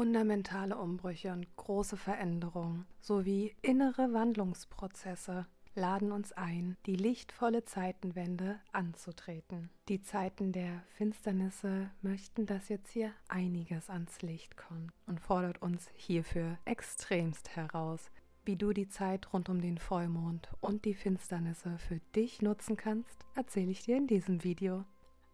fundamentale Umbrüche und große Veränderungen sowie innere Wandlungsprozesse laden uns ein, die lichtvolle Zeitenwende anzutreten. Die Zeiten der Finsternisse möchten, dass jetzt hier einiges ans Licht kommt und fordert uns hierfür extremst heraus, wie du die Zeit rund um den Vollmond und die Finsternisse für dich nutzen kannst, erzähle ich dir in diesem Video.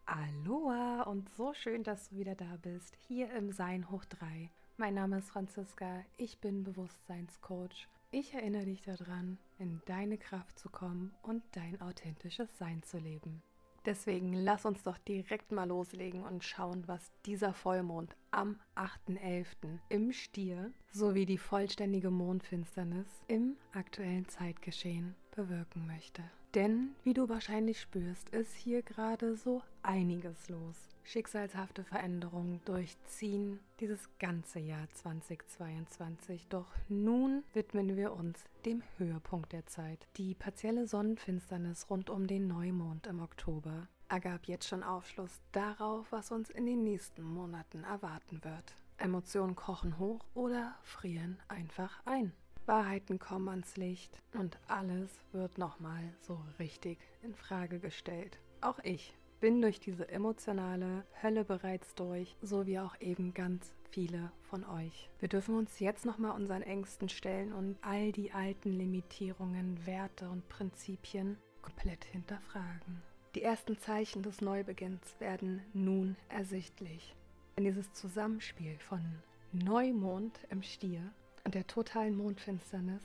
Aloha und so schön, dass du wieder da bist, hier im Sein hoch 3. Mein Name ist Franziska, ich bin Bewusstseinscoach ich erinnere dich daran, in deine Kraft zu kommen und dein authentisches Sein zu leben. Deswegen lass uns doch direkt mal loslegen und schauen, was dieser Vollmond am 8.11. im Stier sowie die vollständige Mondfinsternis im aktuellen Zeitgeschehen bewirken möchte. Denn, wie du wahrscheinlich spürst, ist hier gerade so einiges los. Schicksalshafte Veränderungen durchziehen dieses ganze Jahr 2022. Doch nun widmen wir uns dem Höhepunkt der Zeit. Die partielle Sonnenfinsternis rund um den Neumond im Oktober ergab jetzt schon Aufschluss darauf, was uns in den nächsten Monaten erwarten wird. Emotionen kochen hoch oder frieren einfach ein. Wahrheiten kommen ans Licht und alles wird nochmal so richtig in Frage gestellt. Auch ich bin durch diese emotionale Hölle bereits durch, so wie auch eben ganz viele von euch. Wir dürfen uns jetzt nochmal unseren Ängsten stellen und all die alten Limitierungen, Werte und Prinzipien komplett hinterfragen. Die ersten Zeichen des Neubeginns werden nun ersichtlich. Wenn dieses Zusammenspiel von Neumond im Stier und der totalen Mondfinsternis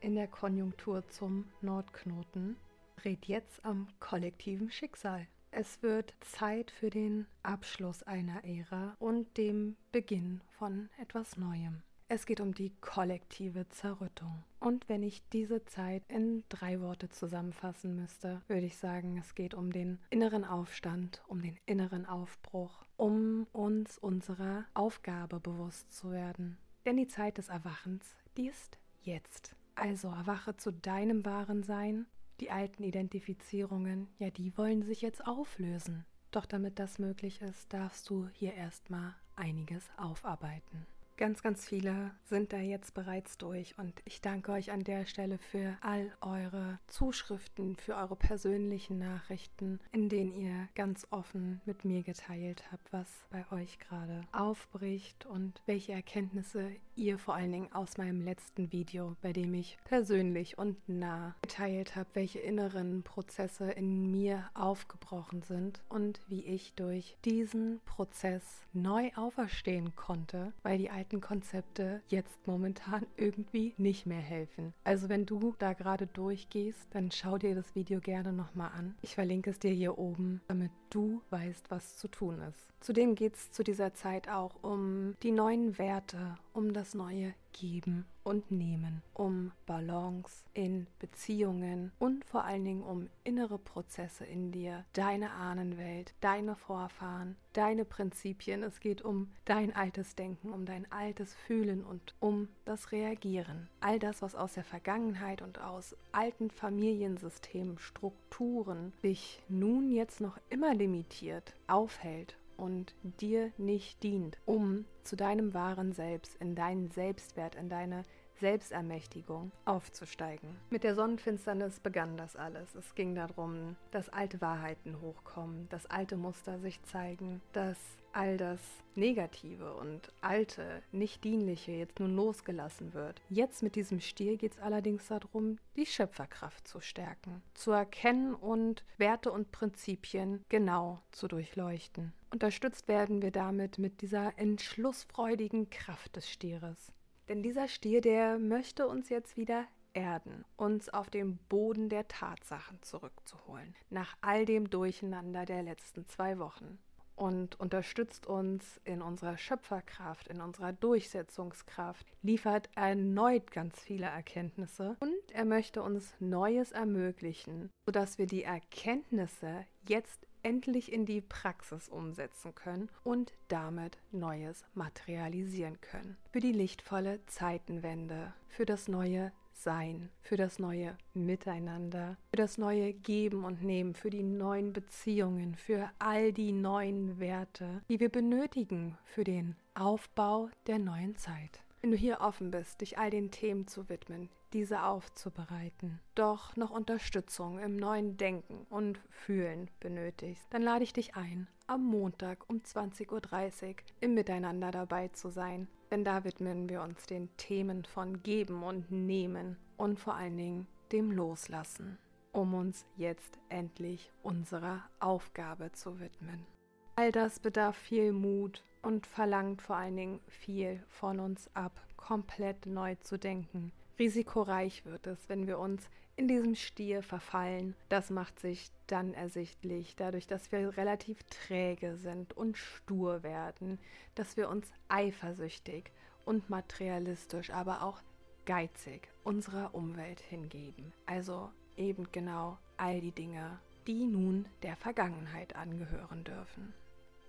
in der Konjunktur zum Nordknoten dreht jetzt am kollektiven Schicksal. Es wird Zeit für den Abschluss einer Ära und dem Beginn von etwas Neuem. Es geht um die kollektive Zerrüttung. Und wenn ich diese Zeit in drei Worte zusammenfassen müsste, würde ich sagen, es geht um den inneren Aufstand, um den inneren Aufbruch, um uns unserer Aufgabe bewusst zu werden. Denn die Zeit des Erwachens, die ist jetzt. Also erwache zu deinem wahren Sein. Die alten Identifizierungen, ja, die wollen sich jetzt auflösen. Doch damit das möglich ist, darfst du hier erstmal einiges aufarbeiten. Ganz, ganz viele sind da jetzt bereits durch und ich danke euch an der Stelle für all eure Zuschriften, für eure persönlichen Nachrichten, in denen ihr ganz offen mit mir geteilt habt, was bei euch gerade aufbricht und welche Erkenntnisse ihr vor allen Dingen aus meinem letzten Video, bei dem ich persönlich und nah geteilt habe, welche inneren Prozesse in mir aufgebrochen sind und wie ich durch diesen Prozess neu auferstehen konnte, weil die alten Konzepte jetzt momentan irgendwie nicht mehr helfen. Also wenn du da gerade durchgehst, dann schau dir das Video gerne nochmal an. Ich verlinke es dir hier oben, damit du weißt, was zu tun ist. Zudem geht es zu dieser Zeit auch um die neuen Werte, um das neue Geben und Nehmen, um Balance in Beziehungen und vor allen Dingen um innere Prozesse in dir, deine Ahnenwelt, deine Vorfahren, deine Prinzipien. Es geht um dein altes Denken, um dein altes Fühlen und um das Reagieren. All das, was aus der Vergangenheit und aus alten Familiensystemen, Strukturen dich nun jetzt noch immer limitiert, aufhält und dir nicht dient, um zu deinem wahren Selbst, in deinen Selbstwert, in deine Selbstermächtigung aufzusteigen. Mit der Sonnenfinsternis begann das alles. Es ging darum, dass alte Wahrheiten hochkommen, dass alte Muster sich zeigen, dass all das Negative und alte, nicht dienliche jetzt nun losgelassen wird. Jetzt mit diesem Stier geht es allerdings darum, die Schöpferkraft zu stärken, zu erkennen und Werte und Prinzipien genau zu durchleuchten. Unterstützt werden wir damit mit dieser entschlussfreudigen Kraft des Stieres. Denn dieser Stier, der möchte uns jetzt wieder erden, uns auf den Boden der Tatsachen zurückzuholen, nach all dem Durcheinander der letzten zwei Wochen und unterstützt uns in unserer Schöpferkraft, in unserer Durchsetzungskraft, liefert erneut ganz viele Erkenntnisse und er möchte uns Neues ermöglichen, sodass wir die Erkenntnisse jetzt endlich in die Praxis umsetzen können und damit Neues materialisieren können. Für die lichtvolle Zeitenwende, für das neue sein, für das neue Miteinander, für das neue Geben und Nehmen, für die neuen Beziehungen, für all die neuen Werte, die wir benötigen für den Aufbau der neuen Zeit. Wenn du hier offen bist, dich all den Themen zu widmen, diese aufzubereiten, doch noch Unterstützung im neuen Denken und Fühlen benötigst, dann lade ich dich ein, am Montag um 20.30 Uhr im Miteinander dabei zu sein. Denn da widmen wir uns den Themen von Geben und Nehmen und vor allen Dingen dem Loslassen, um uns jetzt endlich unserer Aufgabe zu widmen. All das bedarf viel Mut und verlangt vor allen Dingen viel von uns ab, komplett neu zu denken risikoreich wird es, wenn wir uns in diesem Stier verfallen. Das macht sich dann ersichtlich, dadurch, dass wir relativ träge sind und stur werden, dass wir uns eifersüchtig und materialistisch, aber auch geizig unserer Umwelt hingeben. Also eben genau all die Dinge, die nun der Vergangenheit angehören dürfen.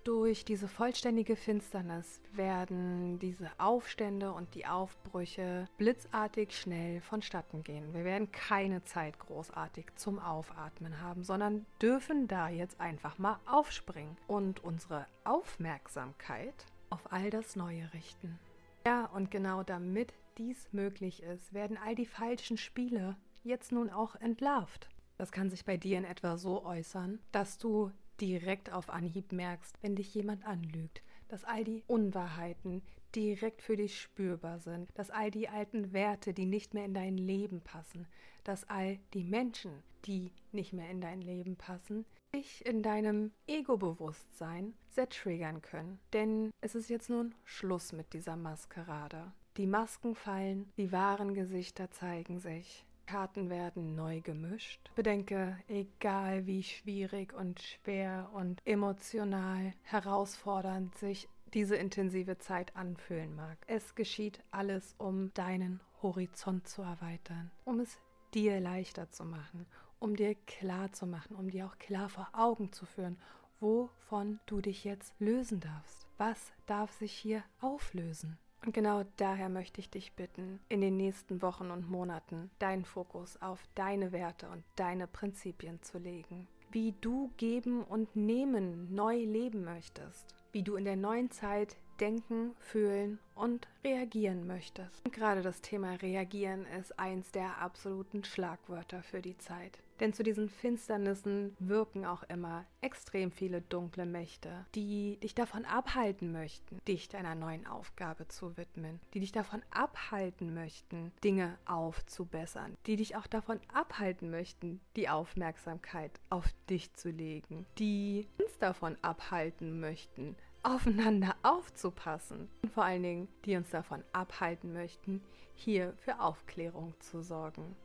Durch diese vollständige Finsternis werden diese Aufstände und die Aufbrüche blitzartig schnell vonstatten gehen. Wir werden keine Zeit großartig zum Aufatmen haben, sondern dürfen da jetzt einfach mal aufspringen und unsere Aufmerksamkeit auf all das Neue richten. Ja, und genau damit dies möglich ist, werden all die falschen Spiele jetzt nun auch entlarvt. Das kann sich bei dir in etwa so äußern, dass du direkt auf Anhieb merkst, wenn dich jemand anlügt, dass all die Unwahrheiten direkt für dich spürbar sind, dass all die alten Werte, die nicht mehr in dein Leben passen, dass all die Menschen, die nicht mehr in dein Leben passen, dich in deinem Ego-Bewusstsein sehr triggern können. Denn es ist jetzt nun Schluss mit dieser Maskerade. Die Masken fallen, die wahren Gesichter zeigen sich. Karten werden neu gemischt. Bedenke, egal wie schwierig und schwer und emotional herausfordernd sich diese intensive Zeit anfühlen mag. Es geschieht alles, um deinen Horizont zu erweitern, um es dir leichter zu machen, um dir klar zu machen, um dir auch klar vor Augen zu führen, wovon du dich jetzt lösen darfst. Was darf sich hier auflösen? Und genau daher möchte ich dich bitten, in den nächsten Wochen und Monaten deinen Fokus auf deine Werte und deine Prinzipien zu legen. Wie du geben und nehmen neu leben möchtest. Wie du in der neuen Zeit denken, fühlen und reagieren möchtest. Und gerade das Thema Reagieren ist eins der absoluten Schlagwörter für die Zeit. Denn zu diesen Finsternissen wirken auch immer extrem viele dunkle Mächte, die dich davon abhalten möchten, dich deiner neuen Aufgabe zu widmen, die dich davon abhalten möchten, Dinge aufzubessern, die dich auch davon abhalten möchten, die Aufmerksamkeit auf dich zu legen, die uns davon abhalten möchten, aufeinander aufzupassen und vor allen Dingen, die uns davon abhalten möchten, hier für Aufklärung zu sorgen.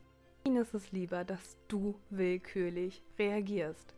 Ihnen ist es lieber, dass du willkürlich reagierst.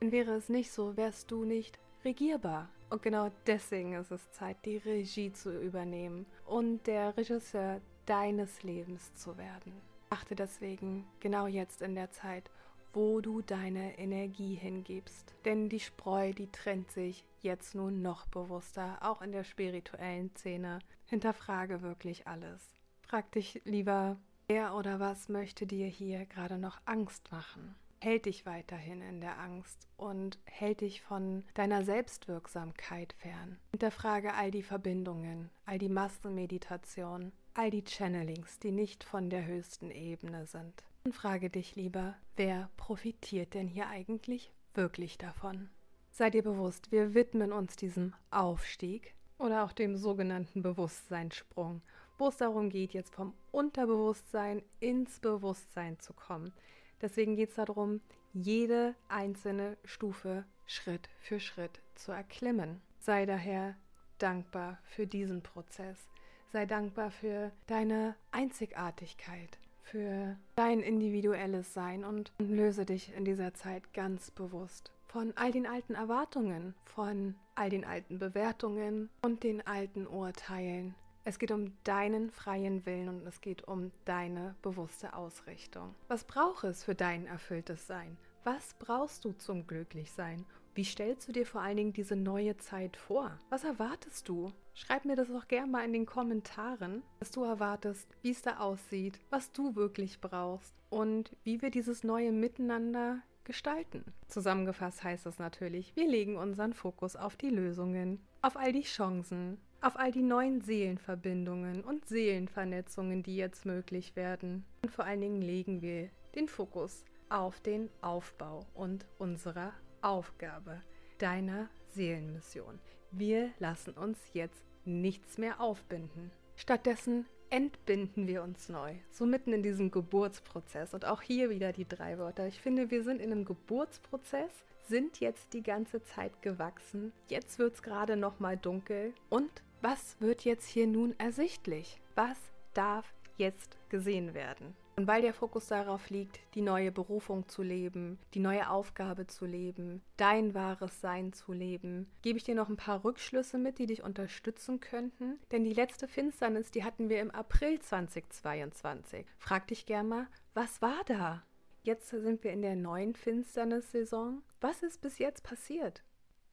Denn wäre es nicht so, wärst du nicht regierbar. Und genau deswegen ist es Zeit, die Regie zu übernehmen und der Regisseur deines Lebens zu werden. Achte deswegen genau jetzt in der Zeit, wo du deine Energie hingibst. Denn die Spreu, die trennt sich jetzt nun noch bewusster, auch in der spirituellen Szene. Hinterfrage wirklich alles. Frag dich lieber, Wer oder was möchte dir hier gerade noch Angst machen? Hält dich weiterhin in der Angst und hält dich von deiner Selbstwirksamkeit fern. Hinterfrage all die Verbindungen, all die Massenmeditation, all die Channelings, die nicht von der höchsten Ebene sind. Und frage dich lieber, wer profitiert denn hier eigentlich wirklich davon? Sei dir bewusst, wir widmen uns diesem Aufstieg oder auch dem sogenannten Bewusstseinssprung wo es darum geht, jetzt vom Unterbewusstsein ins Bewusstsein zu kommen. Deswegen geht es darum, jede einzelne Stufe Schritt für Schritt zu erklimmen. Sei daher dankbar für diesen Prozess. Sei dankbar für deine Einzigartigkeit, für dein individuelles Sein und löse dich in dieser Zeit ganz bewusst von all den alten Erwartungen, von all den alten Bewertungen und den alten Urteilen es geht um deinen freien Willen und es geht um deine bewusste Ausrichtung. Was braucht es für dein erfülltes Sein? Was brauchst du zum Glücklichsein? Wie stellst du dir vor allen Dingen diese neue Zeit vor? Was erwartest du? Schreib mir das auch gerne mal in den Kommentaren, was du erwartest, wie es da aussieht, was du wirklich brauchst und wie wir dieses neue Miteinander gestalten. Zusammengefasst heißt es natürlich, wir legen unseren Fokus auf die Lösungen, auf all die Chancen, auf all die neuen Seelenverbindungen und Seelenvernetzungen, die jetzt möglich werden. Und vor allen Dingen legen wir den Fokus auf den Aufbau und unserer Aufgabe, deiner Seelenmission. Wir lassen uns jetzt nichts mehr aufbinden. Stattdessen entbinden wir uns neu, so mitten in diesem Geburtsprozess. Und auch hier wieder die drei Wörter. Ich finde, wir sind in einem Geburtsprozess, sind jetzt die ganze Zeit gewachsen. Jetzt wird es gerade noch mal dunkel. Und was wird jetzt hier nun ersichtlich? Was darf jetzt gesehen werden? Und weil der Fokus darauf liegt, die neue Berufung zu leben, die neue Aufgabe zu leben, dein wahres Sein zu leben, gebe ich dir noch ein paar Rückschlüsse mit, die dich unterstützen könnten. Denn die letzte Finsternis, die hatten wir im April 2022. Frag dich gern mal, was war da? Jetzt sind wir in der neuen Finsternis-Saison. Was ist bis jetzt passiert?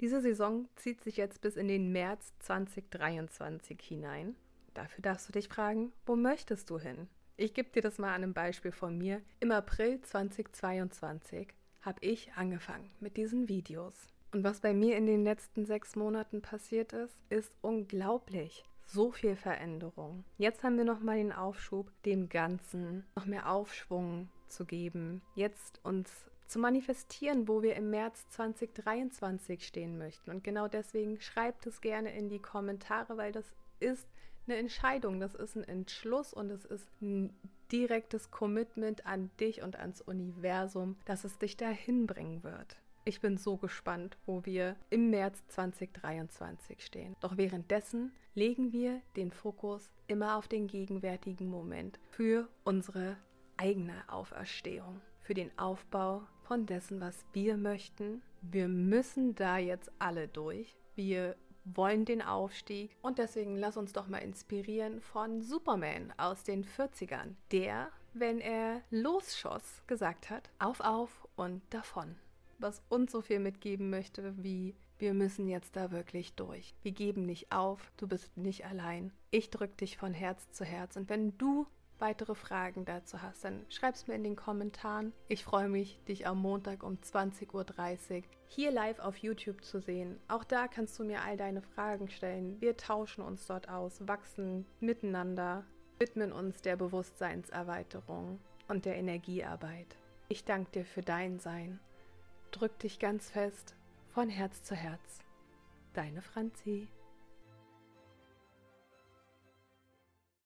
Diese Saison zieht sich jetzt bis in den März 2023 hinein. Dafür darfst du dich fragen, wo möchtest du hin? Ich gebe dir das mal an einem Beispiel von mir. Im April 2022 habe ich angefangen mit diesen Videos. Und was bei mir in den letzten sechs Monaten passiert ist, ist unglaublich. So viel Veränderung. Jetzt haben wir nochmal den Aufschub, dem Ganzen noch mehr Aufschwung zu geben. Jetzt uns zu manifestieren, wo wir im März 2023 stehen möchten. Und genau deswegen schreibt es gerne in die Kommentare, weil das ist eine Entscheidung, das ist ein Entschluss und es ist ein direktes Commitment an dich und ans Universum, dass es dich dahin bringen wird. Ich bin so gespannt, wo wir im März 2023 stehen. Doch währenddessen legen wir den Fokus immer auf den gegenwärtigen Moment für unsere eigene Auferstehung, für den Aufbau von dessen, was wir möchten. Wir müssen da jetzt alle durch. Wir wollen den Aufstieg und deswegen lass uns doch mal inspirieren von Superman aus den 40ern, der, wenn er losschoss, gesagt hat, auf, auf und davon. Was uns so viel mitgeben möchte wie wir müssen jetzt da wirklich durch. Wir geben nicht auf, du bist nicht allein. Ich drück dich von Herz zu Herz und wenn du weitere Fragen dazu hast, dann schreib es mir in den Kommentaren. Ich freue mich, dich am Montag um 20.30 Uhr hier live auf YouTube zu sehen. Auch da kannst du mir all deine Fragen stellen. Wir tauschen uns dort aus, wachsen miteinander, widmen uns der Bewusstseinserweiterung und der Energiearbeit. Ich danke dir für dein Sein. Drück dich ganz fest von Herz zu Herz. Deine Franzi.